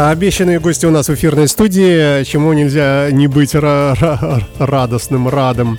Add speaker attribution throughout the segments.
Speaker 1: А обещанные гости у нас в эфирной студии, чему нельзя не быть радостным, радом.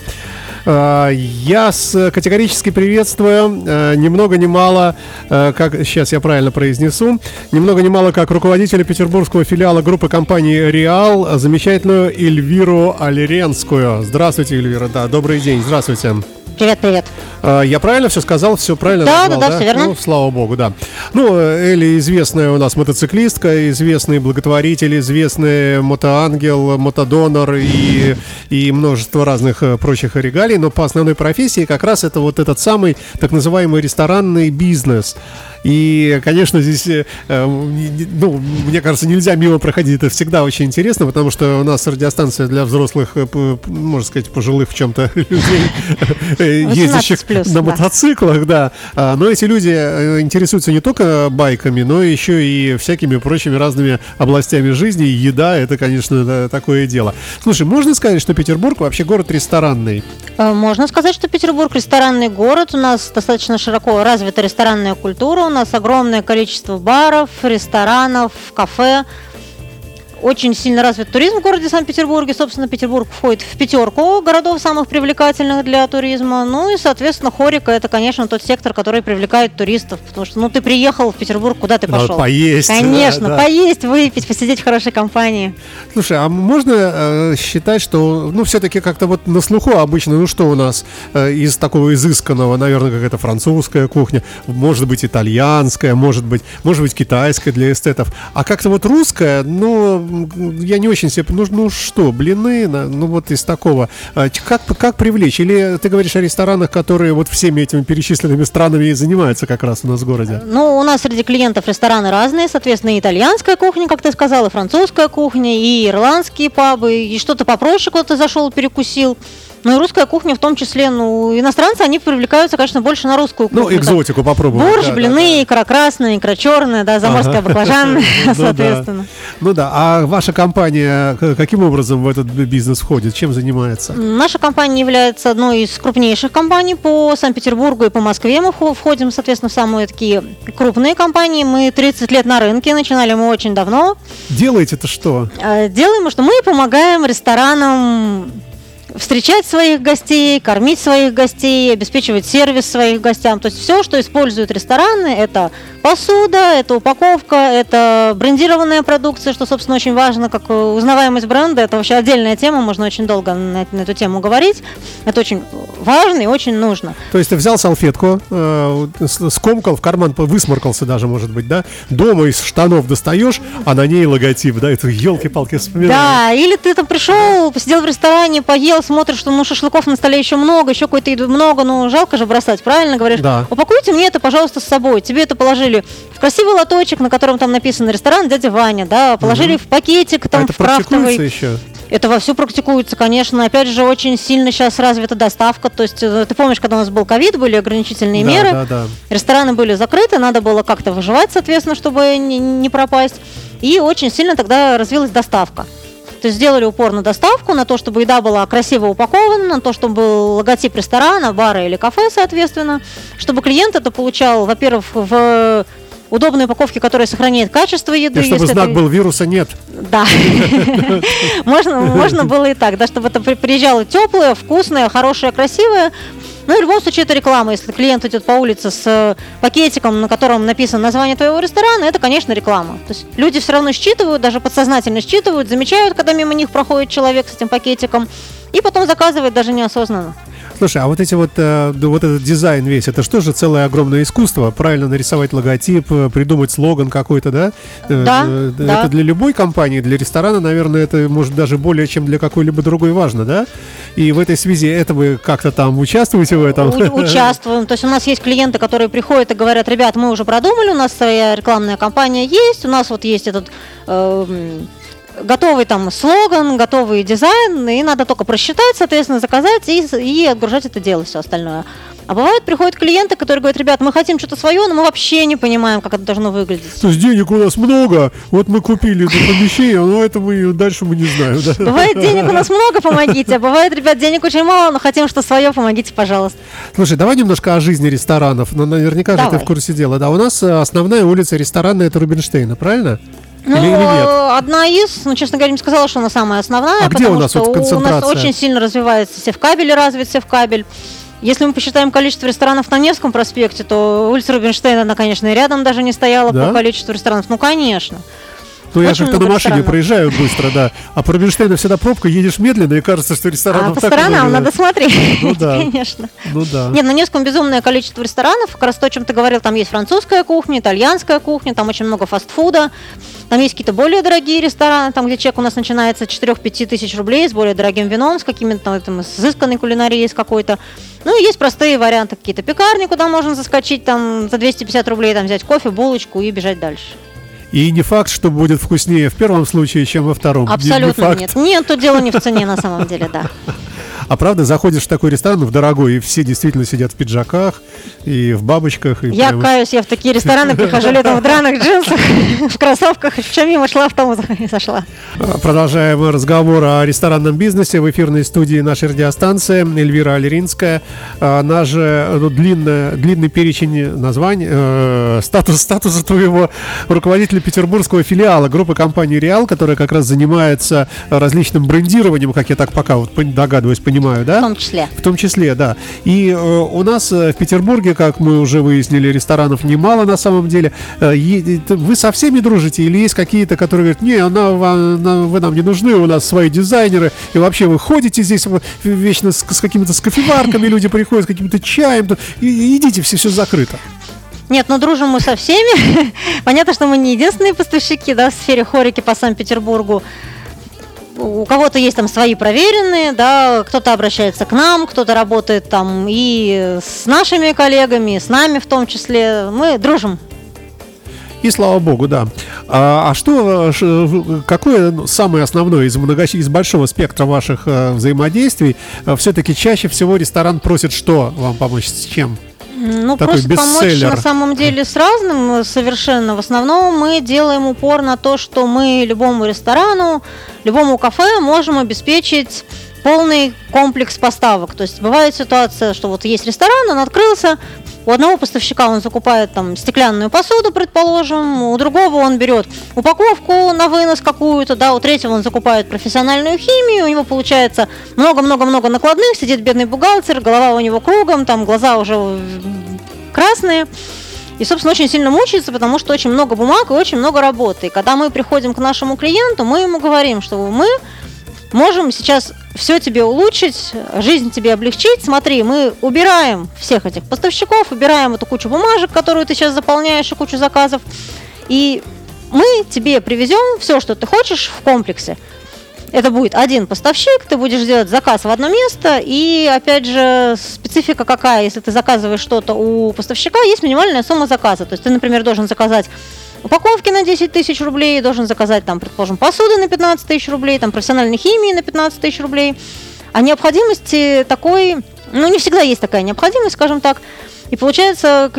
Speaker 1: А, я с категорически приветствую, э, ни много ни мало, как сейчас я правильно произнесу, ни много ни мало как руководителя петербургского филиала группы компании «Реал», замечательную Эльвиру Алеренскую. Здравствуйте, Эльвира, да, добрый день, здравствуйте.
Speaker 2: Привет, привет.
Speaker 1: А, я правильно все сказал, все правильно
Speaker 2: да,
Speaker 1: назвал,
Speaker 2: да, да, все верно.
Speaker 1: Ну, слава богу, да. Ну, Элли известная у нас мотоциклистка, известный благотворитель, известный мотоангел, мотодонор и, и множество разных э, прочих регалий, но по основной профессии как раз это вот этот самый так называемый ресторанный бизнес. И, конечно, здесь, э, э, ну, мне кажется, нельзя мимо проходить. Это всегда очень интересно, потому что у нас радиостанция для взрослых, можно сказать, пожилых в чем-то людей, ездящих плюс, на да. мотоциклах, да. А, но эти люди э, интересуются не только байками, но еще и всякими прочими разными областями жизни. И еда это, конечно, такое дело. Слушай, можно сказать, что Петербург вообще город ресторанный?
Speaker 2: Э, можно сказать, что Петербург ресторанный город. У нас достаточно широко развита ресторанная культура. У нас огромное количество баров, ресторанов, кафе очень сильно развит туризм в городе Санкт-Петербурге. Собственно, Петербург входит в пятерку городов самых привлекательных для туризма. Ну и, соответственно, Хорика это, конечно, тот сектор, который привлекает туристов. Потому что, ну, ты приехал в Петербург, куда ты пошел?
Speaker 1: Надо поесть.
Speaker 2: Конечно, да, да. поесть, выпить, посидеть в хорошей компании.
Speaker 1: Слушай, а можно э, считать, что, ну, все-таки как-то вот на слуху обычно, ну, что у нас э, из такого изысканного, наверное, какая-то французская кухня, может быть, итальянская, может быть, может быть, китайская для эстетов. А как-то вот русская, ну, я не очень себе... Ну, ну что, блины, ну вот из такого. А как, как привлечь? Или ты говоришь о ресторанах, которые вот всеми этими перечисленными странами и занимаются как раз у нас в городе?
Speaker 2: Ну, у нас среди клиентов рестораны разные, соответственно, и итальянская кухня, как ты сказал, и французская кухня, и ирландские пабы, и что-то попроще, ты зашел, перекусил. Ну и русская кухня в том числе, ну, иностранцы, они привлекаются, конечно, больше на русскую
Speaker 1: ну,
Speaker 2: кухню.
Speaker 1: Ну, экзотику попробовать.
Speaker 2: Борщ, да, блины, да, икра красная, икра черная, да, заморская баклажанная, ну соответственно.
Speaker 1: Ну да, а ваша компания каким образом в этот бизнес входит? Чем занимается?
Speaker 2: Наша компания является одной из крупнейших компаний по Санкт-Петербургу и по Москве. Мы входим, соответственно, в самые такие крупные компании. Мы 30 лет на рынке, начинали мы очень давно.
Speaker 1: Делаете это что?
Speaker 2: Э, делаем, что мы помогаем ресторанам встречать своих гостей, кормить своих гостей, обеспечивать сервис своих гостям. То есть все, что используют рестораны, это посуда, это упаковка, это брендированная продукция, что, собственно, очень важно, как узнаваемость бренда. Это вообще отдельная тема, можно очень долго на, на эту тему говорить. Это очень важно и очень нужно.
Speaker 1: То есть ты взял салфетку, э, скомкал, в карман высморкался даже, может быть, да? Дома из штанов достаешь, а на ней логотип, да? Это елки-палки вспоминаешь.
Speaker 2: Да, или ты там пришел, посидел в ресторане, поел, смотришь, что ну шашлыков на столе еще много, еще какой-то еды много, ну жалко же бросать, правильно говоришь?
Speaker 1: Да.
Speaker 2: Упакуйте мне это, пожалуйста, с собой. Тебе это положили в красивый лоточек, на котором там написано ресторан дядя Ваня, да, положили угу. в пакетик там а
Speaker 1: это
Speaker 2: в крафтовый.
Speaker 1: еще?
Speaker 2: Это вовсю практикуется, конечно. Опять же, очень сильно сейчас развита доставка. То есть, э, ты помнишь, когда у нас был ковид, были ограничительные
Speaker 1: да,
Speaker 2: меры,
Speaker 1: да, да.
Speaker 2: рестораны были закрыты, надо было как-то выживать, соответственно, чтобы не, не пропасть. И очень сильно тогда развилась доставка. То есть сделали упор на доставку, на то, чтобы еда была красиво упакована, на то, чтобы был логотип ресторана, бара или кафе, соответственно, чтобы клиент это получал, во-первых, в удобной упаковке, которая сохраняет качество еды. И
Speaker 1: чтобы знак это... был вируса нет.
Speaker 2: Да. можно, было и так, да, чтобы это приезжало теплое, вкусное, хорошее, красивое. Ну в любом случае это реклама. Если клиент идет по улице с э, пакетиком, на котором написано название твоего ресторана, это, конечно, реклама. То есть люди все равно считывают, даже подсознательно считывают, замечают, когда мимо них проходит человек с этим пакетиком, и потом заказывает даже неосознанно.
Speaker 1: Слушай, а вот эти вот, э, вот этот дизайн весь, это что же целое огромное искусство? Правильно нарисовать логотип, э, придумать слоган какой-то, да?
Speaker 2: Э, да, э,
Speaker 1: это
Speaker 2: да.
Speaker 1: для любой компании, для ресторана, наверное, это может даже более, чем для какой-либо другой важно, да? И в этой связи это вы как-то там участвуете в этом?
Speaker 2: У- участвуем. То есть у нас есть клиенты, которые приходят и говорят, ребят, мы уже продумали, у нас своя рекламная кампания есть, у нас вот есть этот... Э, готовый там слоган, готовый дизайн, и надо только просчитать, соответственно, заказать и, и отгружать это дело, все остальное. А бывают, приходят клиенты, которые говорят, ребят, мы хотим что-то свое, но мы вообще не понимаем, как это должно выглядеть.
Speaker 1: То есть денег у нас много, вот мы купили это помещение, но это мы дальше мы не знаем. Да?
Speaker 2: Бывает, денег у нас много, помогите, а бывает, ребят, денег очень мало, но хотим что свое, помогите, пожалуйста.
Speaker 1: Слушай, давай немножко о жизни ресторанов. Ну, наверняка давай. же ты в курсе дела. Да, у нас э, основная улица ресторана это Рубинштейна, правильно?
Speaker 2: Ну, или, или нет? одна из, ну, честно говоря, не сказала, что она самая основная,
Speaker 1: а
Speaker 2: потому
Speaker 1: где у нас
Speaker 2: что
Speaker 1: вот концентрация?
Speaker 2: у нас очень сильно развивается севкабель, развит севкабель. Если мы посчитаем количество ресторанов на Невском проспекте, то улица Рубинштейна, она, конечно, и рядом даже не стояла да? по количеству ресторанов. Ну, конечно.
Speaker 1: Ну, я как-то на машине проезжаю быстро, да. А по Рубинштейну всегда пробка, едешь медленно, и кажется, что ресторанов
Speaker 2: а по сторонам надо смотреть,
Speaker 1: ну, да.
Speaker 2: конечно.
Speaker 1: Ну да.
Speaker 2: Нет, на Невском безумное количество ресторанов. Как раз то, о чем ты говорил, там есть французская кухня, итальянская кухня, там очень много фастфуда. Там есть какие-то более дорогие рестораны, там, где чек у нас начинается с 4-5 тысяч рублей, с более дорогим вином, с какими-то там, с изысканной кулинарией с какой-то. Ну и есть простые варианты, какие-то пекарни, куда можно заскочить, там, за 250 рублей, там, взять кофе, булочку и бежать дальше.
Speaker 1: И не факт, что будет вкуснее в первом случае, чем во втором.
Speaker 2: Абсолютно
Speaker 1: не, не
Speaker 2: нет. Нет, тут дело не в цене на самом деле, да.
Speaker 1: А правда, заходишь в такой ресторан, в дорогой, и все действительно сидят в пиджаках и в бабочках. И
Speaker 2: я прямо... каюсь, я в такие рестораны прихожу летом в драных джинсах, в кроссовках, что мимо шла, в том и сошла.
Speaker 1: Продолжаем разговор о ресторанном бизнесе в эфирной студии нашей радиостанции Эльвира Алеринская. Она же ну, длинная, длинный перечень названий, э, статус, статуса твоего руководителя петербургского филиала группы компании «Реал», которая как раз занимается различным брендированием, как я так пока вот догадываюсь, понимаю понимаю, да?
Speaker 2: В том числе.
Speaker 1: В том числе, да. И э, у нас э, в Петербурге, как мы уже выяснили, ресторанов немало на самом деле. Э, вы со всеми дружите или есть какие-то, которые говорят, не, она, она, вы нам не нужны, у нас свои дизайнеры, и вообще вы ходите здесь вечно с, с какими-то с кофеварками, люди приходят с каким-то чаем, и, идите, все, все закрыто.
Speaker 2: Нет, ну дружим мы со всеми. Понятно, что мы не единственные поставщики да, в сфере хорики по Санкт-Петербургу у кого-то есть там свои проверенные, да, кто-то обращается к нам, кто-то работает там и с нашими коллегами, и с нами в том числе. Мы дружим.
Speaker 1: И слава богу, да. А, а что, какое самое основное из, много, из большого спектра ваших э, взаимодействий? Э, Все-таки чаще всего ресторан просит что вам помочь, с чем?
Speaker 2: Ну, Такой просто бестселлер. помочь на самом деле с разным э, совершенно. В основном мы делаем упор на то, что мы любому ресторану, любому кафе можем обеспечить полный комплекс поставок. То есть бывает ситуация, что вот есть ресторан, он открылся, у одного поставщика он закупает там стеклянную посуду, предположим, у другого он берет упаковку на вынос какую-то, да, у третьего он закупает профессиональную химию, у него получается много-много-много накладных, сидит бедный бухгалтер, голова у него кругом, там глаза уже красные. И, собственно, очень сильно мучается, потому что очень много бумаг и очень много работы. И когда мы приходим к нашему клиенту, мы ему говорим, что мы можем сейчас все тебе улучшить, жизнь тебе облегчить. Смотри, мы убираем всех этих поставщиков, убираем эту кучу бумажек, которую ты сейчас заполняешь, и кучу заказов. И мы тебе привезем все, что ты хочешь в комплексе. Это будет один поставщик, ты будешь делать заказ в одно место, и опять же специфика какая, если ты заказываешь что-то у поставщика, есть минимальная сумма заказа. То есть ты, например, должен заказать упаковки на 10 тысяч рублей, должен заказать, там, предположим, посуды на 15 тысяч рублей, там, профессиональной химии на 15 тысяч рублей. А необходимости такой, ну, не всегда есть такая необходимость, скажем так. И получается,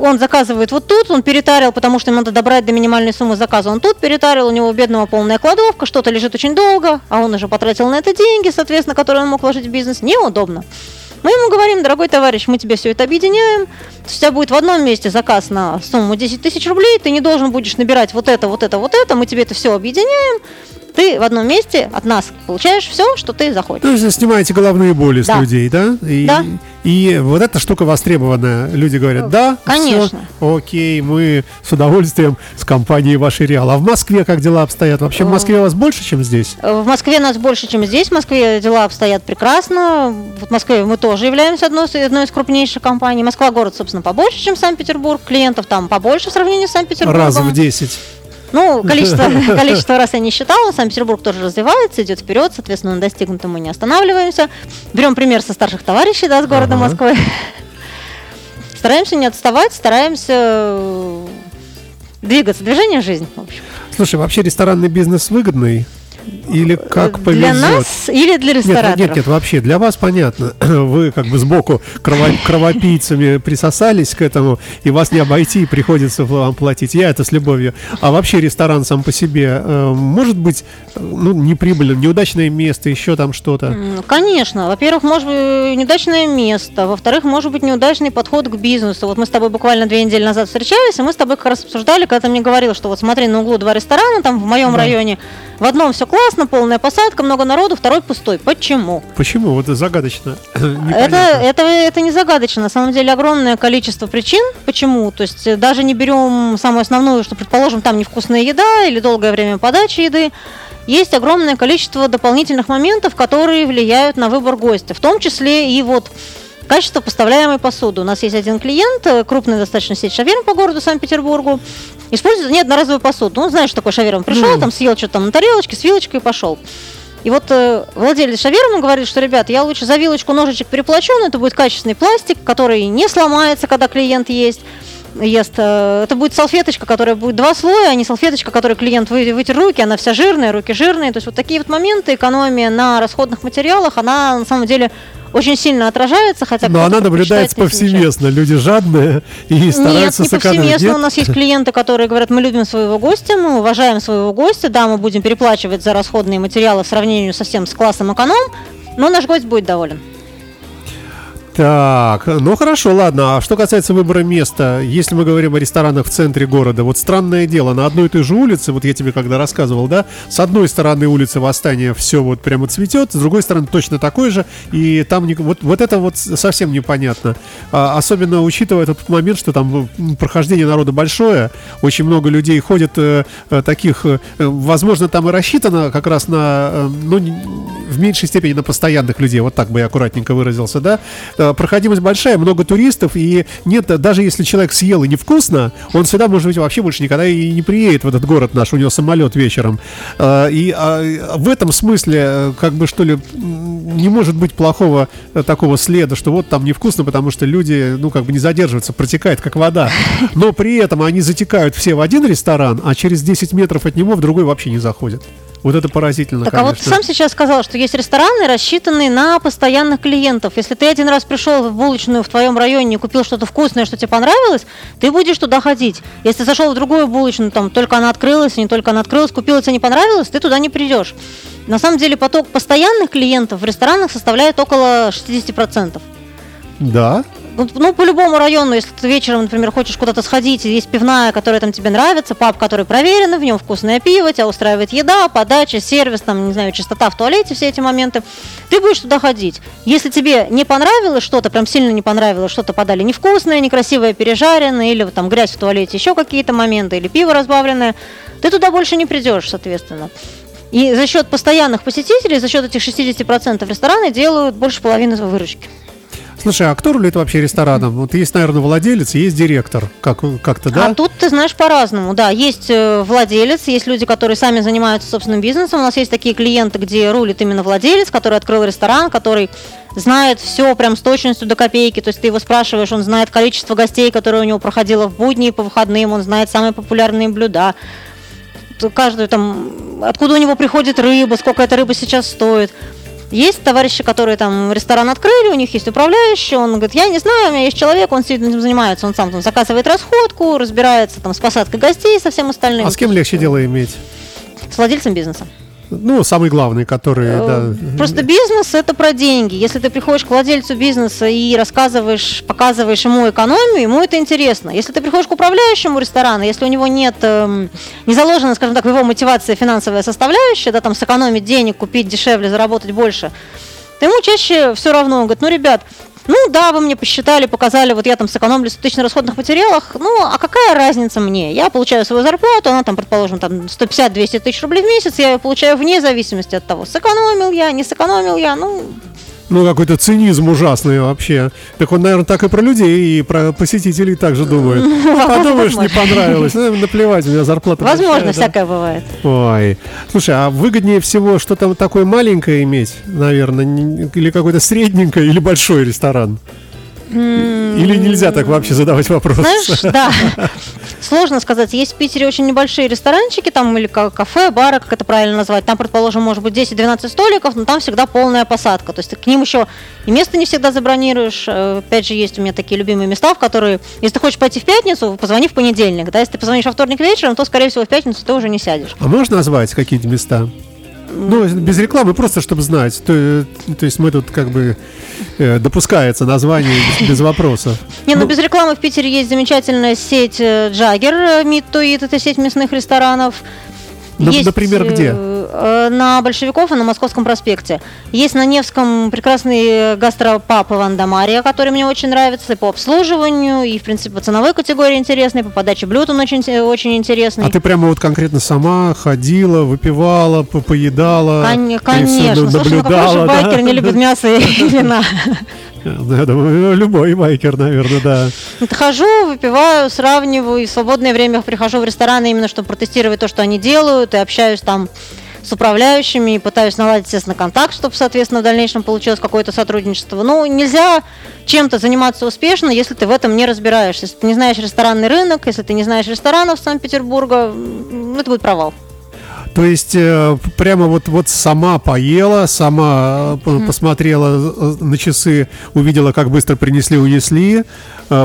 Speaker 2: он заказывает вот тут, он перетарил, потому что ему надо добрать до минимальной суммы заказа. Он тут перетарил, у него у бедного полная кладовка, что-то лежит очень долго, а он уже потратил на это деньги, соответственно, которые он мог вложить в бизнес. Неудобно. Мы ему говорим, дорогой товарищ, мы тебе все это объединяем, у тебя будет в одном месте заказ на сумму 10 тысяч рублей, ты не должен будешь набирать вот это, вот это, вот это, мы тебе это все объединяем, ты в одном месте от нас получаешь все, что ты захочешь.
Speaker 1: То есть снимаете головные боли да. с людей, да?
Speaker 2: И, да.
Speaker 1: И вот эта штука востребованная. Люди говорят, да,
Speaker 2: конечно.
Speaker 1: Все, окей, мы с удовольствием с компанией вашей Реал. А в Москве как дела обстоят? Вообще в Москве у вас больше, чем здесь?
Speaker 2: В Москве нас больше, чем здесь. В Москве дела обстоят прекрасно. В Москве мы тоже являемся одной, одной из крупнейших компаний. Москва город, собственно, побольше, чем Санкт-Петербург. Клиентов там побольше в сравнении с Санкт-Петербургом.
Speaker 1: Раз в десять.
Speaker 2: Ну, количество, количество раз я не считала. Санкт-Петербург тоже развивается, идет вперед, соответственно, на достигнутом мы не останавливаемся. Берем пример со старших товарищей, да, с города ага. Москвы. Стараемся не отставать, стараемся э, двигаться. Движение – жизнь, в общем.
Speaker 1: Слушай, вообще ресторанный бизнес выгодный? Или как повезет?
Speaker 2: Для нас или для рестораторов?
Speaker 1: Нет, нет, нет, вообще, для вас понятно. Вы как бы сбоку крово, кровопийцами присосались к этому, и вас не обойти, приходится вам платить. Я это с любовью. А вообще ресторан сам по себе э, может быть ну, неприбыльным, неудачное место, еще там что-то?
Speaker 2: Конечно. Во-первых, может быть неудачное место. Во-вторых, может быть неудачный подход к бизнесу. Вот мы с тобой буквально две недели назад встречались, и мы с тобой как раз обсуждали, когда ты мне говорил, что вот смотри, на углу два ресторана, там в моем да. районе, в одном все классно, полная посадка, много народу, второй пустой. Почему?
Speaker 1: Почему? Вот это загадочно.
Speaker 2: это, это, это не загадочно. На самом деле огромное количество причин, почему. То есть э, даже не берем самую основную, что, предположим, там невкусная еда или долгое время подачи еды. Есть огромное количество дополнительных моментов, которые влияют на выбор гостя. В том числе и вот Качество поставляемой посуды. У нас есть один клиент, э, крупный достаточно сеть шаверм по городу Санкт-Петербургу. Использует не одноразовую посуду. Ну, знаешь, что такое шаверм. Пришел, mm. там съел что-то там на тарелочке, с вилочкой и пошел. И вот э, владелец шавермы говорит, что, ребят, я лучше за вилочку ножичек переплачу, но это будет качественный пластик, который не сломается, когда клиент есть ест. Э, это будет салфеточка, которая будет два слоя, а не салфеточка, которой клиент вытер руки, она вся жирная, руки жирные. То есть вот такие вот моменты, экономия на расходных материалах, она на самом деле очень сильно отражается, хотя...
Speaker 1: Но она наблюдается повсеместно. Люди жадные и стараются
Speaker 2: Нет, не повсеместно. Нет? У нас есть клиенты, которые говорят, мы любим своего гостя, мы уважаем своего гостя, да, мы будем переплачивать за расходные материалы в сравнении совсем с классом эконом, но наш гость будет доволен.
Speaker 1: Так, ну хорошо, ладно. А что касается выбора места, если мы говорим о ресторанах в центре города, вот странное дело, на одной и той же улице, вот я тебе когда рассказывал, да, с одной стороны улицы Восстания все вот прямо цветет, с другой стороны точно такой же, и там не, вот, вот это вот совсем непонятно. А, особенно учитывая тот момент, что там прохождение народа большое, очень много людей ходят э, э таких, э, возможно, там и рассчитано как раз на, э, ну, в меньшей степени на постоянных людей, вот так бы я аккуратненько выразился, да, проходимость большая, много туристов, и нет, даже если человек съел и невкусно, он сюда, может быть, вообще больше никогда и не приедет в этот город наш, у него самолет вечером. Э, и а, в этом смысле, э, как бы, что ли, не может быть плохого такого следа, что вот там невкусно, потому что люди, ну, как бы не задерживаются, протекает как вода. Но при этом они затекают все в один ресторан, а через 10 метров от него в другой вообще не заходят. Вот это поразительно,
Speaker 2: Так
Speaker 1: конечно.
Speaker 2: а вот ты сам сейчас сказал, что есть рестораны, рассчитанные на постоянных клиентов. Если ты один раз пришел в булочную в твоем районе и купил что-то вкусное, что тебе понравилось, ты будешь туда ходить. Если зашел в другую булочную, там только она открылась, не только она открылась, купила, тебе не понравилось, ты туда не придешь. На самом деле поток постоянных клиентов в ресторанах составляет около 60%.
Speaker 1: Да.
Speaker 2: Ну, ну, по любому району, если ты вечером, например, хочешь куда-то сходить, есть пивная, которая там тебе нравится, паб, который проверен, в нем вкусное пиво, тебя устраивает еда, подача, сервис, там, не знаю, чистота в туалете, все эти моменты, ты будешь туда ходить. Если тебе не понравилось что-то, прям сильно не понравилось, что-то подали невкусное, некрасивое, пережаренное, или там грязь в туалете, еще какие-то моменты, или пиво разбавленное, ты туда больше не придешь, соответственно. И за счет постоянных посетителей, за счет этих 60% рестораны делают больше половины выручки.
Speaker 1: Слушай, а кто рулит вообще рестораном? Вот есть, наверное, владелец, есть директор. Как, как-то, да?
Speaker 2: А тут ты знаешь по-разному, да. Есть э, владелец, есть люди, которые сами занимаются собственным бизнесом. У нас есть такие клиенты, где рулит именно владелец, который открыл ресторан, который знает все прям с точностью до копейки. То есть ты его спрашиваешь, он знает количество гостей, которые у него проходило в будни и по выходным, он знает самые популярные блюда каждую там, откуда у него приходит рыба, сколько эта рыба сейчас стоит. Есть товарищи, которые там ресторан открыли, у них есть управляющий, он говорит, я не знаю, у меня есть человек, он этим занимается, он сам там заказывает расходку, разбирается там с посадкой гостей, со всем остальным.
Speaker 1: А с кем легче дело иметь?
Speaker 2: С владельцем бизнеса.
Speaker 1: Ну, самый главный, который, э,
Speaker 2: да. Просто бизнес это про деньги. Если ты приходишь к владельцу бизнеса и рассказываешь, показываешь ему экономию, ему это интересно. Если ты приходишь к управляющему ресторана, если у него нет, эм, не заложена, скажем так, в его мотивации финансовая составляющая, да, там сэкономить денег, купить дешевле, заработать больше, то ему чаще все равно. Он говорит, ну, ребят, ну да, вы мне посчитали, показали, вот я там сэкономлю 100 тысяч на расходных материалах, ну а какая разница мне? Я получаю свою зарплату, она там, предположим, там 150-200 тысяч рублей в месяц, я ее получаю вне зависимости от того, сэкономил я, не сэкономил я, ну
Speaker 1: ну, какой-то цинизм ужасный вообще. Так он, наверное, так и про людей, и про посетителей также думает. Подумаешь, не понравилось. Ну, наплевать, у меня зарплата
Speaker 2: Возможно, всякое бывает.
Speaker 1: Ой. Слушай, а выгоднее всего что-то такое маленькое иметь, наверное, или какой-то средненькое, или большой ресторан? Или нельзя так вообще задавать вопрос?
Speaker 2: Знаешь, да. Сложно сказать. Есть в Питере очень небольшие ресторанчики, там или кафе, бары, как это правильно назвать. Там, предположим, может быть 10-12 столиков, но там всегда полная посадка. То есть ты к ним еще и место не всегда забронируешь. Э, опять же, есть у меня такие любимые места, в которые, если ты хочешь пойти в пятницу, позвони в понедельник. Да? Если ты позвонишь во вторник вечером, то, скорее всего, в пятницу ты уже не сядешь.
Speaker 1: А можно назвать какие-то места? Ну, без рекламы, просто чтобы знать. То, то есть мы тут как бы э, допускается название без, без вопросов.
Speaker 2: Не, ну, ну без рекламы в Питере есть замечательная сеть Джаггер, to Eat, это сеть мясных ресторанов.
Speaker 1: Есть, Например, где?
Speaker 2: Э, на Большевиков и на Московском проспекте. Есть на Невском прекрасный гастропаб Иван Дамария, который мне очень нравится по обслуживанию, и, в принципе, по ценовой категории интересный, по подаче блюд он очень, очень интересный.
Speaker 1: А ты прямо вот конкретно сама ходила, выпивала, поедала?
Speaker 2: Кон- конечно. Слушай, ну какой же байкер не любит мясо и вина?
Speaker 1: Я думаю, любой байкер, наверное, да.
Speaker 2: Хожу, выпиваю, сравниваю, и в свободное время прихожу в рестораны именно, чтобы протестировать то, что они делают, и общаюсь там с управляющими и пытаюсь наладить, естественно, контакт, чтобы, соответственно, в дальнейшем получилось какое-то сотрудничество. Ну, нельзя чем-то заниматься успешно, если ты в этом не разбираешься. Если ты не знаешь ресторанный рынок, если ты не знаешь ресторанов Санкт-Петербурга, это будет провал.
Speaker 1: То есть э, прямо вот, вот сама поела, сама mm-hmm. посмотрела э, на часы, увидела, как быстро принесли, унесли,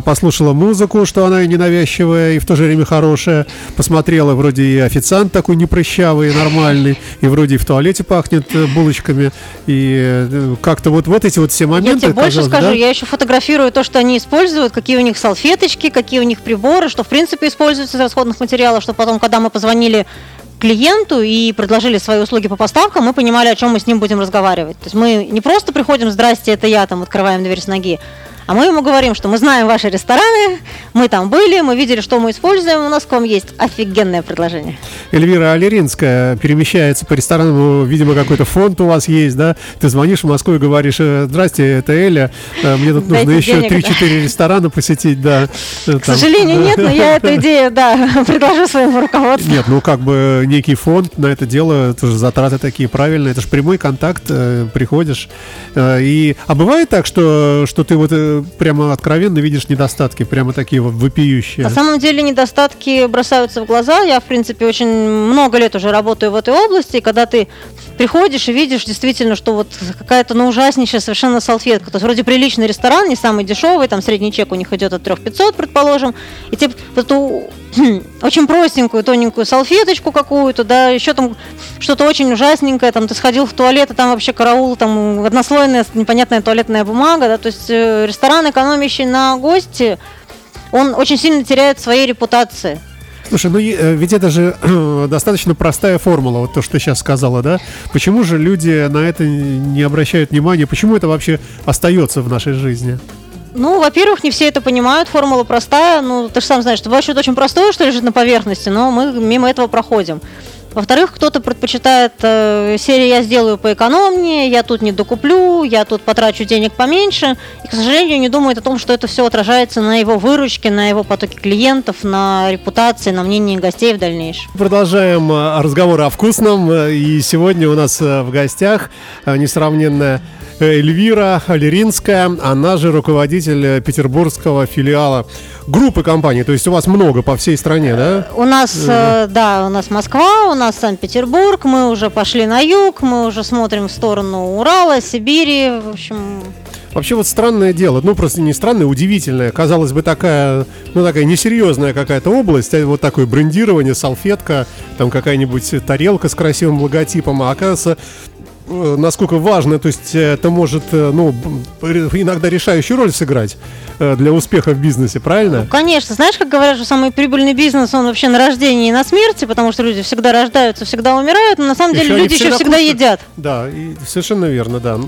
Speaker 1: послушала музыку, что она и ненавязчивая, и в то же время хорошая, посмотрела, вроде и официант такой непрощавый, нормальный, и вроде и в туалете пахнет булочками, и как-то вот, вот эти вот все моменты.
Speaker 2: Я тебе больше скажу, да? я еще фотографирую то, что они используют, какие у них салфеточки, какие у них приборы, что в принципе используются из расходных материалов, что потом, когда мы позвонили клиенту и предложили свои услуги по поставкам, мы понимали, о чем мы с ним будем разговаривать. То есть мы не просто приходим, здрасте, это я, там открываем дверь с ноги, а мы ему говорим, что мы знаем ваши рестораны, мы там были, мы видели, что мы используем, у нас к вам есть офигенное предложение.
Speaker 1: Эльвира Алеринская перемещается по ресторанам, видимо, какой-то фонд у вас есть, да? Ты звонишь в Москву и говоришь, «Э, здрасте, это Эля, э, мне тут нужно еще 3-4 ресторана посетить, да.
Speaker 2: К сожалению, нет, но я эту идею, да, предложу своему руководству.
Speaker 1: Нет, ну как бы некий фонд на это дело, это же затраты такие правильные, это же прямой контакт, э, приходишь. И, а бывает так, что, что ты вот прямо откровенно видишь недостатки, прямо такие вот вопиющие.
Speaker 2: На самом деле недостатки бросаются в глаза. Я, в принципе, очень много лет уже работаю в этой области, и когда ты приходишь и видишь действительно, что вот какая-то ну, ужаснейшая совершенно салфетка. То есть вроде приличный ресторан, не самый дешевый, там средний чек у них идет от 3500, предположим, и тебе вот эту очень простенькую, тоненькую салфеточку какую-то, да, еще там что-то очень ужасненькое, там ты сходил в туалет, и там вообще караул, там однослойная непонятная туалетная бумага, да, то есть э, ресторан, экономящий на гости, он очень сильно теряет своей репутации.
Speaker 1: Слушай, ну э, ведь это же э, достаточно простая формула, вот то, что ты сейчас сказала, да? Почему же люди на это не обращают внимания? Почему это вообще остается в нашей жизни?
Speaker 2: Ну, во-первых, не все это понимают, формула простая. Ну, ты же сам знаешь, что что-то очень простое, что лежит на поверхности, но мы мимо этого проходим. Во-вторых, кто-то предпочитает э, серию «я сделаю поэкономнее», «я тут не докуплю», «я тут потрачу денег поменьше», и, к сожалению, не думает о том, что это все отражается на его выручке, на его потоке клиентов, на репутации, на мнении гостей в дальнейшем.
Speaker 1: Продолжаем э, разговор о вкусном, и сегодня у нас э, в гостях э, несравненная Эльвира Алеринская, она же руководитель петербургского филиала группы компаний. То есть у вас много по всей стране, да?
Speaker 2: У нас, э, да, у нас Москва, у нас Санкт-Петербург, мы уже пошли на юг, мы уже смотрим в сторону Урала, Сибири, в общем...
Speaker 1: Вообще вот странное дело, ну просто не странное, удивительное. Казалось бы, такая, ну такая несерьезная какая-то область, а вот такое брендирование, салфетка, там какая-нибудь тарелка с красивым логотипом, а оказывается Э, насколько важно, то есть э, это может, э, ну, иногда решающую роль сыграть для успеха в бизнесе, правильно? Ну,
Speaker 2: конечно. Знаешь, как говорят, что самый прибыльный бизнес, он вообще на рождении и на смерти, потому что люди всегда рождаются, всегда умирают, но на самом деле люди еще всегда едят.
Speaker 1: Да, и совершенно верно, да.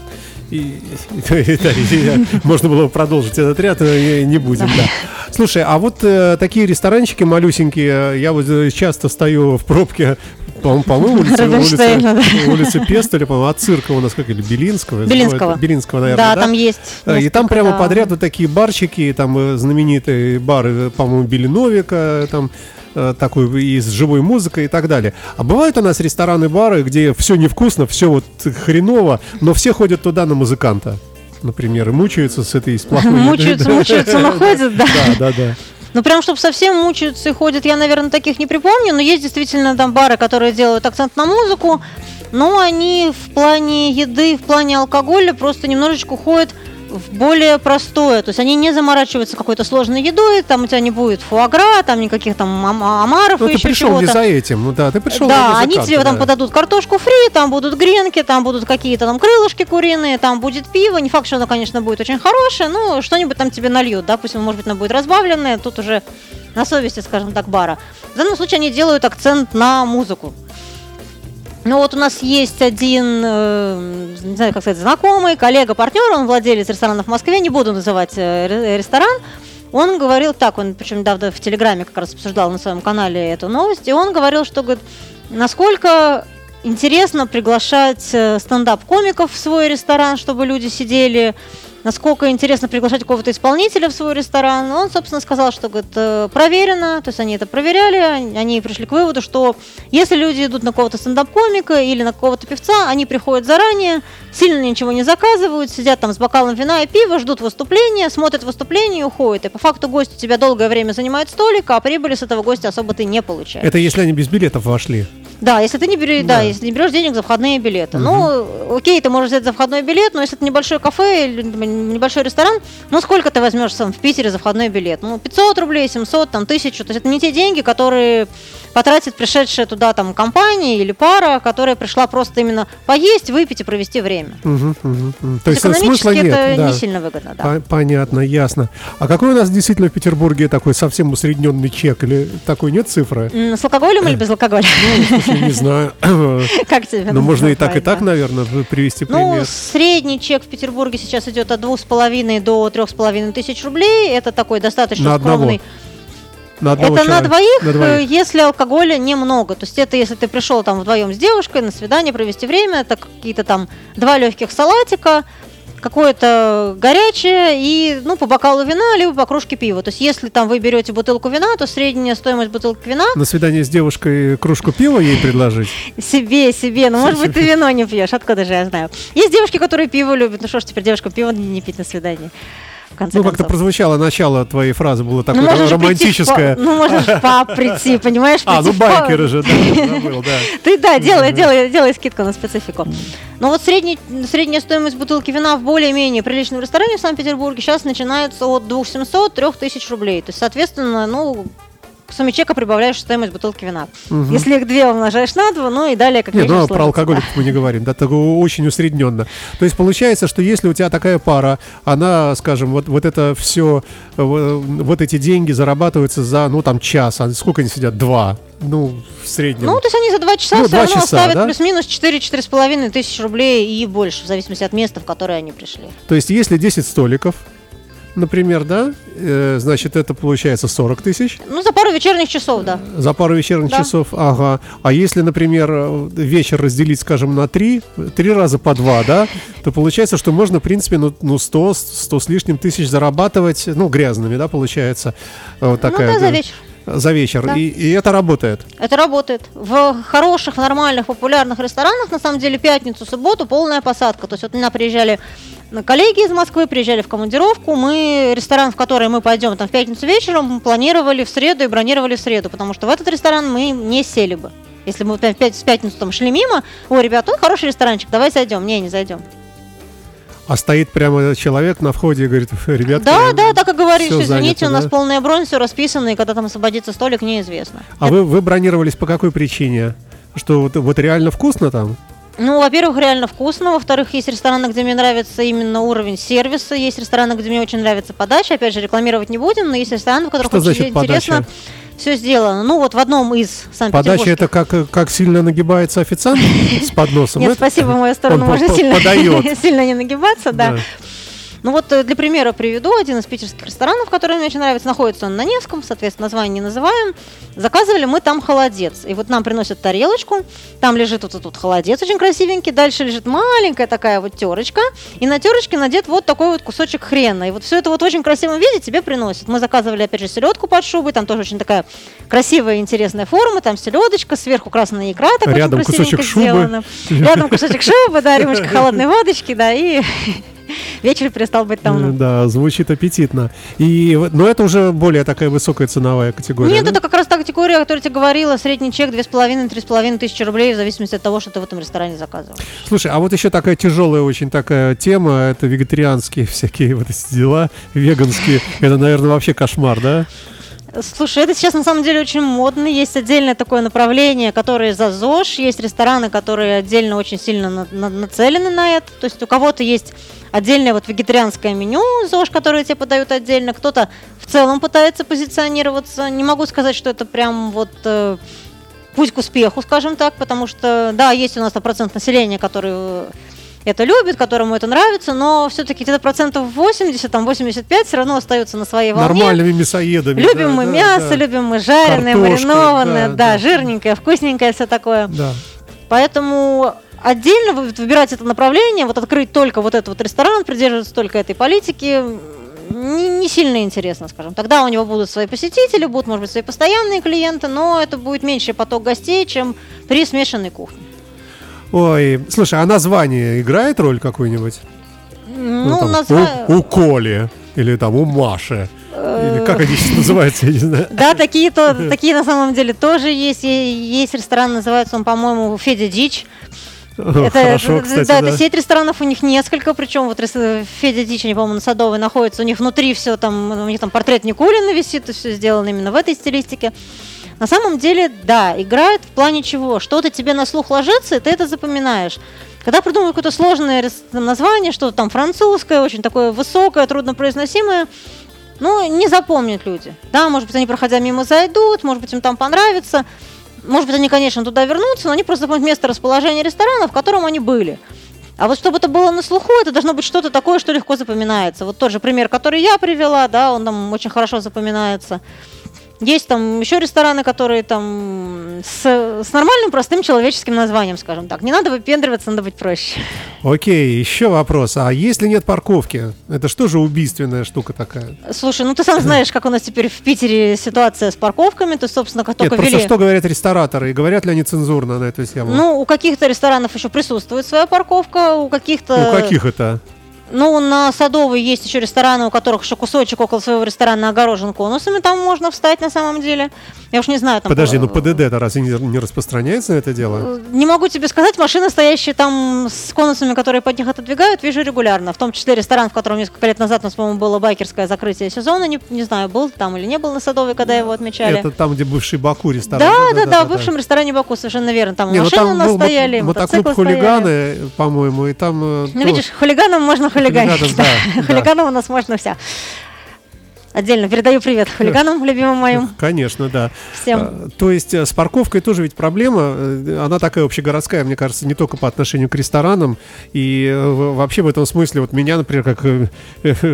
Speaker 1: И, и, и, и, можно было бы продолжить этот ряд, но не будем, да. Слушай, а вот э, такие ресторанчики малюсенькие, я вот часто стою в пробке по-моему, по улица, улица, да. улица Пестеля, по-моему, от цирка у нас как или Белинского?
Speaker 2: Белинского.
Speaker 1: Белинского, наверное, да?
Speaker 2: да? там есть.
Speaker 1: И там прямо да. подряд вот такие барчики, там э, знаменитые бары, по-моему, Белиновика, там э, такой и с живой музыкой и так далее. А бывают у нас рестораны, бары, где все невкусно, все вот хреново, но все ходят туда на музыканта. например, и мучаются с этой с плохой
Speaker 2: Мучаются, мучаются, находят, да.
Speaker 1: Да, да, да.
Speaker 2: Ну, прям, чтобы совсем мучаются и ходят, я, наверное, таких не припомню, но есть действительно там бары, которые делают акцент на музыку, но они в плане еды, в плане алкоголя просто немножечко уходят в более простое. То есть они не заморачиваются какой-то сложной едой, там у тебя не будет фуагра, там никаких там ам- омаров
Speaker 1: Ну,
Speaker 2: и
Speaker 1: ты
Speaker 2: еще
Speaker 1: пришел не за этим, ну да, ты пришел
Speaker 2: Да, они тебе там
Speaker 1: да.
Speaker 2: подадут картошку фри, там будут гренки, там будут какие-то там крылышки куриные, там будет пиво. Не факт, что оно, конечно, будет очень хорошее, но что-нибудь там тебе нальют, да, пусть, может быть, оно будет разбавленное, тут уже на совести, скажем так, бара. В данном случае они делают акцент на музыку. Ну вот у нас есть один, э, не знаю, как сказать, знакомый, коллега, партнер, он владелец ресторана в Москве, не буду называть э, ре- ресторан. Он говорил так, он причем недавно в Телеграме как раз обсуждал на своем канале эту новость, и он говорил, что говорит, насколько интересно приглашать э, стендап-комиков в свой ресторан, чтобы люди сидели, насколько интересно приглашать какого-то исполнителя в свой ресторан. Он, собственно, сказал, что говорит, э, проверено, то есть они это проверяли, они- пришли к выводу, что если люди идут на какого-то стендап-комика или на какого-то певца, они приходят заранее, сильно ничего не заказывают, сидят там с бокалом вина и пива, ждут выступления, смотрят выступление и уходят. И по факту гость у тебя долгое время занимает столик, а прибыли с этого гостя особо ты не получаешь.
Speaker 1: Это если они без билетов вошли.
Speaker 2: Да, если ты не берешь, да.
Speaker 1: Да.
Speaker 2: если не берешь денег за входные билеты. Ну, окей, ты можешь взять за входной билет, но если это небольшое кафе небольшой ресторан, ну сколько ты возьмешь сам в Питере за входной билет? Ну, 500 рублей, 700, там, 1000. То есть это не те деньги, которые потратит пришедшая туда там компания или пара, которая пришла просто именно поесть, выпить и провести время.
Speaker 1: Мгм, мгм, мгм. То есть
Speaker 2: Экономически
Speaker 1: нет.
Speaker 2: это
Speaker 1: да.
Speaker 2: не сильно выгодно, да.
Speaker 1: По- Понятно, ясно. А какой у нас действительно в Петербурге такой совсем усредненный чек? Или такой нет цифры?
Speaker 2: С алкоголем или без алкоголя?
Speaker 1: Слушай, не знаю.
Speaker 2: Как тебе?
Speaker 1: Ну, можно и так, и так, наверное, привести
Speaker 2: Ну,
Speaker 1: пример.
Speaker 2: средний чек в Петербурге сейчас идет от двух с половиной до трех с половиной тысяч рублей. Это такой достаточно скромный.
Speaker 1: На
Speaker 2: это на
Speaker 1: человека.
Speaker 2: двоих,
Speaker 1: На двоих.
Speaker 2: э, если алкоголя немного. То есть это если ты пришел там вдвоем с девушкой на свидание провести время, это какие-то там два легких салатика, какое-то горячее и, ну, по бокалу вина, либо по кружке пива. То есть если там вы берете бутылку вина, то средняя стоимость бутылки вина
Speaker 1: На свидание с девушкой кружку пива ей предложить?
Speaker 2: себе, себе. Ну, может быть, ты вино не пьешь, откуда же я знаю. Есть девушки, которые пиво любят. Ну что ж, теперь девушка пиво не, пить на свидание. Конце
Speaker 1: Ну, как-то прозвучало начало твоей фразы, было такое
Speaker 2: же прийти в
Speaker 1: романтическое.
Speaker 2: ну, можно же в паб прийти, понимаешь?
Speaker 1: А, ну байкеры же, да, забыл, да.
Speaker 2: Ты, да, делай, делай, делай скидку на специфику. Но вот средний, средняя стоимость бутылки вина в более-менее приличном ресторане в Санкт-Петербурге сейчас начинается от 2700-3000 рублей. То есть, соответственно, ну, к сумме чека прибавляешь стоимость бутылки вина.
Speaker 1: Мгм.
Speaker 2: Если их две умножаешь на два, ну и далее как
Speaker 1: Нет,
Speaker 2: вечер
Speaker 1: ну а про алкоголиков мы не говорим, да, так очень усредненно. То есть получается, что если у тебя такая пара, она, скажем, вот, вот это все, вот эти деньги зарабатываются за, ну, там, час, а сколько они сидят? Два, ну, в среднем.
Speaker 2: Ну, то есть они за два часа
Speaker 1: Ну,
Speaker 2: все равно
Speaker 1: часа,
Speaker 2: ставят
Speaker 1: да?
Speaker 2: плюс-минус 4-4,5 тысяч рублей и больше, в зависимости от места, в которое они пришли.
Speaker 1: То есть если 10 столиков, например, да, э, значит, это получается 40 тысяч
Speaker 2: Ну, за пару вечерних часов, да.
Speaker 1: за пару вечерних
Speaker 2: Да.
Speaker 1: часов, ага. А если, например, э, вечер разделить, скажем, на три, три раза по два, да, то получается, что можно, в принципе, ну, ну 100, 100 с лишним тысяч зарабатывать, ну, грязными, да, получается. Вот такая.
Speaker 2: ну, да, за вечер.
Speaker 1: За вечер.
Speaker 2: Да.
Speaker 1: И, и это работает.
Speaker 2: Это работает. В хороших, нормальных, популярных ресторанах, на самом деле, пятницу, субботу полная посадка. То есть вот у меня приезжали коллеги из Москвы, приезжали в командировку. Мы ресторан, в который мы пойдем там в пятницу вечером, мы планировали в среду и бронировали в среду, потому что в этот ресторан мы не сели бы. Если мы в пя- в пятницу там шли мимо, ой, ребят, ну хороший ресторанчик, давай зайдем. Не, не зайдем.
Speaker 1: А стоит прямо человек на входе и говорит, ребят,
Speaker 2: Да, да, так и говоришь. Извините,
Speaker 1: занято,
Speaker 2: у нас
Speaker 1: да?
Speaker 2: полная бронь, все расписано, и когда там освободится столик, неизвестно.
Speaker 1: А вы, вы бронировались по какой причине? Что вот, вот реально вкусно там?
Speaker 2: Ну, во-первых, реально вкусно. Во-вторых, есть рестораны, где мне нравится именно уровень сервиса. Есть рестораны, где мне очень нравится подача. Опять же, рекламировать не будем, но есть рестораны, в которых
Speaker 1: Что
Speaker 2: очень
Speaker 1: значит
Speaker 2: интересно
Speaker 1: подача?
Speaker 2: все сделано. Ну, вот в одном из Санкт-Петербургских.
Speaker 1: Подача это как, как сильно нагибается официант с подносом?
Speaker 2: Нет, спасибо, в мою сторону
Speaker 1: Он
Speaker 2: можно сильно не нагибаться, да. Ну вот э, для примера приведу один из питерских ресторанов, который мне очень нравится. Находится он на Невском, соответственно, название не называем. Заказывали мы там холодец. И вот нам приносят тарелочку, там лежит вот этот холодец очень красивенький, дальше лежит маленькая такая вот терочка, и на терочке надет вот такой вот кусочек хрена. И вот все это вот в очень красивом виде тебе приносят. Мы заказывали, опять же, селедку под шубой, там тоже очень такая красивая, интересная форма, там селедочка, сверху красная икра, так
Speaker 1: Рядом
Speaker 2: очень красивенько
Speaker 1: кусочек шубы.
Speaker 2: сделана. Рядом кусочек шубы, да, рюмочка холодной водочки, да, и вечер перестал быть томным.
Speaker 1: Да, звучит аппетитно. И, но это уже более такая высокая ценовая категория.
Speaker 2: Нет,
Speaker 1: да?
Speaker 2: это как раз та категория, о которой тебе говорила. Средний чек 2,5-3,5 тысячи рублей в зависимости от того, что ты в этом ресторане заказывал.
Speaker 1: Слушай, а вот еще такая тяжелая очень такая тема, это вегетарианские всякие вот эти дела, веганские. Это, наверное, вообще кошмар, да?
Speaker 2: Слушай, это сейчас на самом деле очень модно. Есть отдельное такое направление, которое за ЗОЖ. Есть рестораны, которые отдельно очень сильно на, на, нацелены на это. То есть у кого-то есть отдельное вот вегетарианское меню ЗОЖ, которое тебе подают отдельно. Кто-то в целом пытается позиционироваться. Не могу сказать, что это прям вот э, путь к успеху, скажем так, потому что, да, есть у нас процент населения, который это любит, которому это нравится, но все-таки где-то процентов 80, там 85 все равно остаются на своей волне.
Speaker 1: Нормальными мясоедами.
Speaker 2: Любим
Speaker 1: да,
Speaker 2: мы
Speaker 1: да,
Speaker 2: мясо,
Speaker 1: да.
Speaker 2: любим мы жареное,
Speaker 1: Картошка,
Speaker 2: маринованное,
Speaker 1: да,
Speaker 2: да,
Speaker 1: да.
Speaker 2: жирненькое, вкусненькое, все такое.
Speaker 1: Да.
Speaker 2: Поэтому отдельно вы- выбирать это направление, вот открыть только вот этот вот ресторан, придерживаться только этой политики, не, не сильно интересно, скажем. Тогда у него будут свои посетители, будут, может быть, свои постоянные клиенты, но это будет меньший поток гостей, чем при смешанной кухне.
Speaker 1: Ой, слушай, а название играет роль какую-нибудь?
Speaker 2: Ну,
Speaker 1: там,
Speaker 2: назва-
Speaker 1: у, у Коли или там у Маши.
Speaker 2: Э,
Speaker 1: Или как они сейчас называются, я не знаю.
Speaker 2: Да, такие, то, такие на самом деле тоже есть. Есть ресторан, называется он, по-моему, Федя Дич. Это,
Speaker 1: Хорошо,
Speaker 2: это-
Speaker 1: кстати,
Speaker 2: да,
Speaker 1: да.
Speaker 2: это сеть ресторанов, у них несколько, причем вот Федя Дич, они, по-моему, на Садовой находится, у них внутри все там, у них там портрет Никулина висит, и все сделано именно в этой стилистике. На самом деле, да, играет в плане чего? Что-то тебе на слух ложится, и ты это запоминаешь. Когда придумывают какое-то сложное название, что-то там французское, очень такое высокое, труднопроизносимое, ну, не запомнят люди. Да, может быть, они, проходя мимо, зайдут, может быть, им там понравится. Может быть, они, конечно, туда вернутся, но они просто запомнят место расположения ресторана, в котором они были. А вот чтобы это было на слуху, это должно быть что-то такое, что легко запоминается. Вот тот же пример, который я привела, да, он там очень хорошо запоминается. Есть там еще рестораны, которые там с, с нормальным, простым человеческим названием, скажем так. Не надо выпендриваться, надо быть проще.
Speaker 1: Окей, еще вопрос. А если нет парковки? Это что же убийственная штука такая?
Speaker 2: Слушай, ну ты сам знаешь, как у нас теперь в Питере ситуация с парковками. То собственно, как
Speaker 1: Нет,
Speaker 2: только
Speaker 1: просто что говорят рестораторы? И говорят ли они цензурно на эту тему?
Speaker 2: Ну, у каких-то ресторанов еще присутствует своя парковка, у каких-то...
Speaker 1: У каких это?
Speaker 2: Ну, на Садовой есть еще рестораны, у которых еще кусочек около своего ресторана огорожен конусами, там можно встать на самом деле. Я уж не знаю, там...
Speaker 1: Подожди, ну ПДД-то разве не, не распространяется на это дело?
Speaker 2: э, Не могу тебе сказать, машины, стоящие там с конусами, которые под них отодвигают, вижу регулярно. В том числе ресторан, в котором несколько лет назад у нас, по-моему, было байкерское закрытие сезона. Не, не знаю, был там или не был на Садовой, когда его отмечали.
Speaker 1: Это там, где бывший Баку ресторан.
Speaker 2: Да, да, да, в бывшем ресторане Баку, совершенно верно. Там
Speaker 1: Не, ну
Speaker 2: машины у
Speaker 1: там
Speaker 2: нас
Speaker 1: был
Speaker 2: стояли, мотоциклы
Speaker 1: хулиганы, по-моему, и там... э,
Speaker 2: Ну, видишь, хулиганам можно хулиганить. Да.
Speaker 1: да,
Speaker 2: у нас можно вся. Отдельно передаю привет хулиганам, любимым моим.
Speaker 1: Конечно, да.
Speaker 2: Всем.
Speaker 1: А, То есть э, с парковкой тоже ведь проблема, э, она такая общегородская, мне кажется, не только по отношению к ресторанам, и э, вообще в этом смысле, вот меня, например, как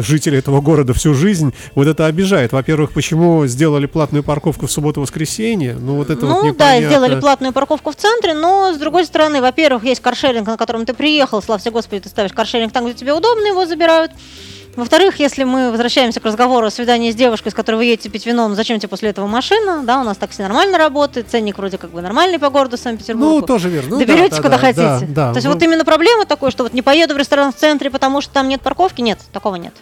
Speaker 1: жителя этого города всю жизнь, вот это обижает. Во-первых, почему сделали платную парковку в субботу-воскресенье? Ну, вот это вот
Speaker 2: Ну да,
Speaker 1: непонятно.
Speaker 2: сделали платную парковку в центре, но с другой стороны, во-первых, есть каршеринг, на котором ты приехал, слава тебе Господи, ты ставишь каршеринг там, где тебе удобно, его забирают. Во-вторых, если мы возвращаемся к разговору о свидании с девушкой, с которой вы едете пить вино, ну зачем тебе после этого машина? Да, у нас такси нормально работает, ценник вроде как бы нормальный по городу Санкт-Петербургу.
Speaker 1: Ну, тоже верно. Ну,
Speaker 2: Доберетесь
Speaker 1: да,
Speaker 2: куда
Speaker 1: да,
Speaker 2: хотите.
Speaker 1: да, да.
Speaker 2: То есть
Speaker 1: Ну,
Speaker 2: вот именно проблема такой, что вот не поеду в ресторан в центре, потому что там нет парковки, нет, такого нет.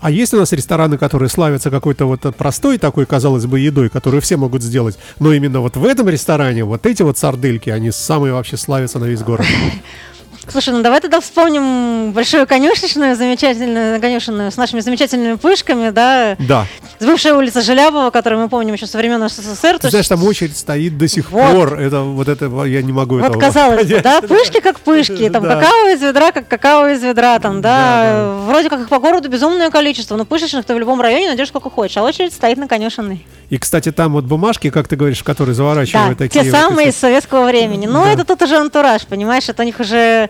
Speaker 1: А есть у нас рестораны, которые славятся какой-то вот простой такой, казалось бы, едой, которую все могут сделать, но именно вот в этом ресторане вот эти вот сардельки, они самые вообще славятся на весь город.
Speaker 2: Слушай, ну давай тогда вспомним большую конюшечную, замечательную конюшенную с нашими замечательными пышками, да,
Speaker 1: Да.
Speaker 2: с бывшей улицы Желябова, которую мы помним еще со времен СССР.
Speaker 1: Ты знаешь, там очередь стоит до сих
Speaker 2: Вот.
Speaker 1: пор. Это вот это я не могу
Speaker 2: Вот
Speaker 1: этого
Speaker 2: казалось бы, да, пышки как пышки, там
Speaker 1: Да.
Speaker 2: какао из ведра, как какао из ведра, там, да,
Speaker 1: Да,
Speaker 2: вроде как их по городу безумное количество, но пышечных ты в любом районе найдешь сколько хочешь, а очередь стоит на конюшенной.
Speaker 1: И, кстати, там вот бумажки, как ты говоришь, которые
Speaker 2: Да,
Speaker 1: заворачивают такие.
Speaker 2: те
Speaker 1: вот
Speaker 2: самые из советского времени. Но
Speaker 1: Да.
Speaker 2: это тут уже антураж, понимаешь, это у них уже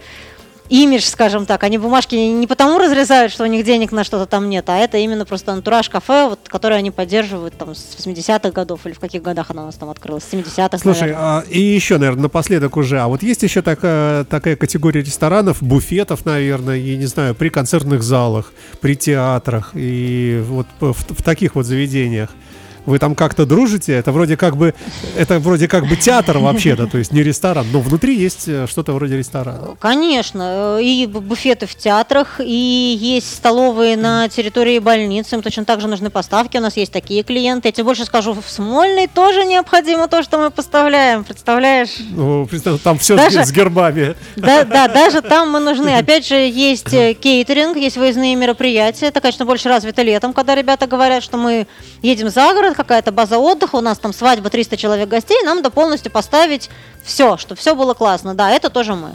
Speaker 2: имидж, скажем так. Они бумажки не потому разрезают, что у них денег на что-то там нет, а это именно просто антураж кафе, вот, который они поддерживают там с 80-х годов или в каких годах она у нас там открылась, с 70-х,
Speaker 1: Слушай,
Speaker 2: наверное.
Speaker 1: а, и еще, наверное, напоследок уже. А вот есть еще такая, такая категория ресторанов, буфетов, наверное, я не знаю, при концертных залах, при театрах и вот в, в таких вот заведениях. Вы там как-то дружите? Это вроде как бы, это вроде как бы театр вообще-то, то есть не ресторан, но внутри есть э, что-то вроде ресторана.
Speaker 2: Конечно, э, и буфеты в театрах, и есть столовые на территории больницы, им точно так же нужны поставки, у нас есть такие клиенты. Я тебе больше скажу, в Смольный тоже необходимо то, что мы поставляем, представляешь?
Speaker 1: Ну, там все даже, с гербами.
Speaker 2: Да, да, даже там мы нужны. Опять же, есть э, кейтеринг, есть выездные мероприятия, это, конечно, больше развито летом, когда ребята говорят, что мы едем за город, какая-то база отдыха, у нас там свадьба, 300 человек гостей, нам до полностью поставить все, чтобы все было классно. Да, это тоже мы.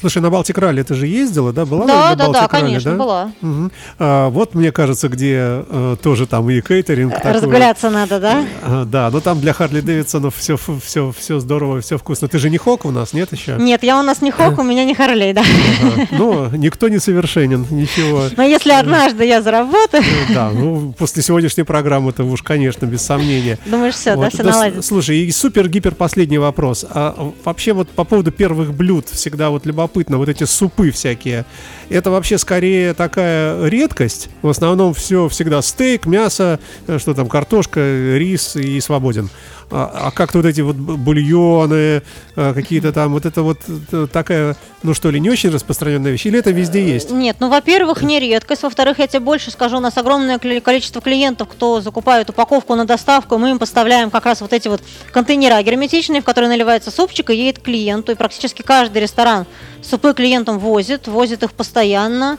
Speaker 1: Слушай, на Балтик Ралли ты же ездила, да?
Speaker 2: Была да, на да, Балтик да, конечно, да? была.
Speaker 1: Угу. А, вот, мне кажется, где э, тоже там и кейтеринг.
Speaker 2: Разгуляться такой. надо, да?
Speaker 1: А, да, но там для Харли Дэвидсонов все, все, все здорово, все вкусно. Ты же не Хок у нас, нет еще?
Speaker 2: Нет, я у нас не Хок, у меня не Харлей, да.
Speaker 1: Ага. Ну, никто не совершенен, ничего.
Speaker 2: Но если однажды я заработаю...
Speaker 1: Э, да, ну, после сегодняшней программы это уж, конечно, без сомнения.
Speaker 2: Думаешь, все, вот. да, все наладится.
Speaker 1: Слушай, и супер-гипер последний вопрос. А вообще вот по поводу первых блюд всегда вот любопытно, вот эти супы супы всякие. Это вообще скорее такая редкость. В основном все всегда стейк, мясо, э, что там, картошка, рис и свободен. А, а как-то вот эти вот бульоны, э, какие-то там, вот это вот э, такая, ну что ли, не очень распространенная вещь? Или это везде есть?
Speaker 2: Нет, ну, во-первых, не редкость. Во-вторых, я тебе больше скажу, у нас огромное количество клиентов, кто закупает упаковку на доставку, мы им поставляем как раз вот эти вот контейнера герметичные, в которые наливается супчик и едет клиенту. И практически каждый ресторан супы клиентам возит, возит их постоянно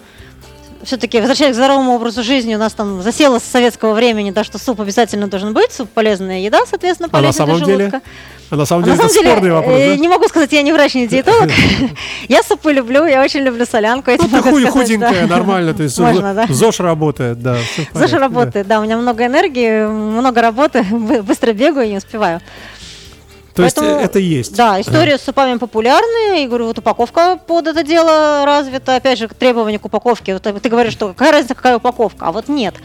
Speaker 2: все-таки возвращаясь к здоровому образу жизни, у нас там засело с советского времени, да, что суп обязательно должен быть, суп полезная еда, соответственно, полезная
Speaker 1: а на самом
Speaker 2: для
Speaker 1: желудка. Деле? А на самом деле а на самом это деле, спорный вопрос,
Speaker 2: э, да? Не могу сказать, я не врач, не диетолог. Я супы люблю, я очень люблю солянку.
Speaker 1: Ну, ты худенькая, нормально, то есть ЗОЖ работает, да.
Speaker 2: ЗОЖ работает, да, у меня много энергии, много работы, быстро бегаю и не успеваю.
Speaker 1: То Поэтому, есть это есть.
Speaker 2: Да, история с супами популярная. И говорю, вот упаковка под это дело развита. Опять же, требования к упаковке. Вот ты говоришь, что какая разница, какая упаковка, а вот нет.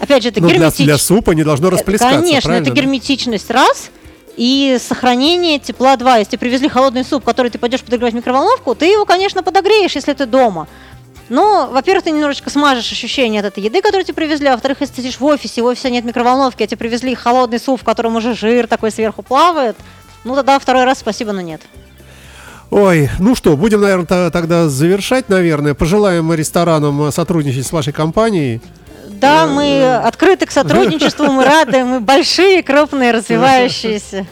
Speaker 2: Опять же, это герметичность.
Speaker 1: Для, для супа не должно расплескаться.
Speaker 2: Конечно, это герметичность раз. И сохранение тепла два. Если привезли холодный суп, который ты пойдешь подогревать в микроволновку, ты его, конечно, подогреешь, если ты дома. Но, во-первых, ты немножечко смажешь ощущение от этой еды, которую тебе привезли, а во-вторых, если ты сидишь в офисе, в офисе нет микроволновки, а тебе привезли холодный суп, в котором уже жир такой сверху плавает, ну тогда второй раз спасибо, но нет.
Speaker 1: Ой, ну что, будем, наверное, тогда завершать, наверное. Пожелаем ресторанам сотрудничать с вашей компанией.
Speaker 2: Да, мы открыты к сотрудничеству, мы рады, мы большие, крупные, развивающиеся.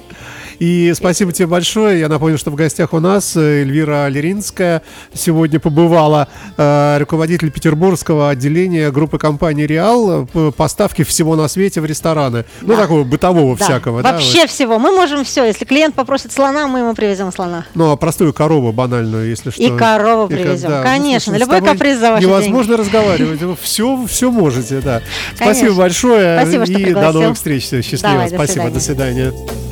Speaker 1: И спасибо тебе большое. Я напомню, что в гостях у нас э, Эльвира Леринская сегодня побывала, э, руководитель петербургского отделения группы компании «Реал» э, поставки всего на свете в рестораны. Ну, да. Ну, такого бытового да. всякого.
Speaker 2: Вообще да, всего. Мы можем все. Если клиент попросит слона, мы ему привезем слона.
Speaker 1: Ну, а простую корову банальную, если что.
Speaker 2: И корову и, привезем. Да. Конечно. Ну, Любой каприз за ваши
Speaker 1: Невозможно деньги. разговаривать. Все, все можете, да. Конечно. Спасибо большое.
Speaker 2: Спасибо, что
Speaker 1: И
Speaker 2: пригласил.
Speaker 1: до новых встреч. Счастливо. Давай, Спасибо. До свидания. До свидания.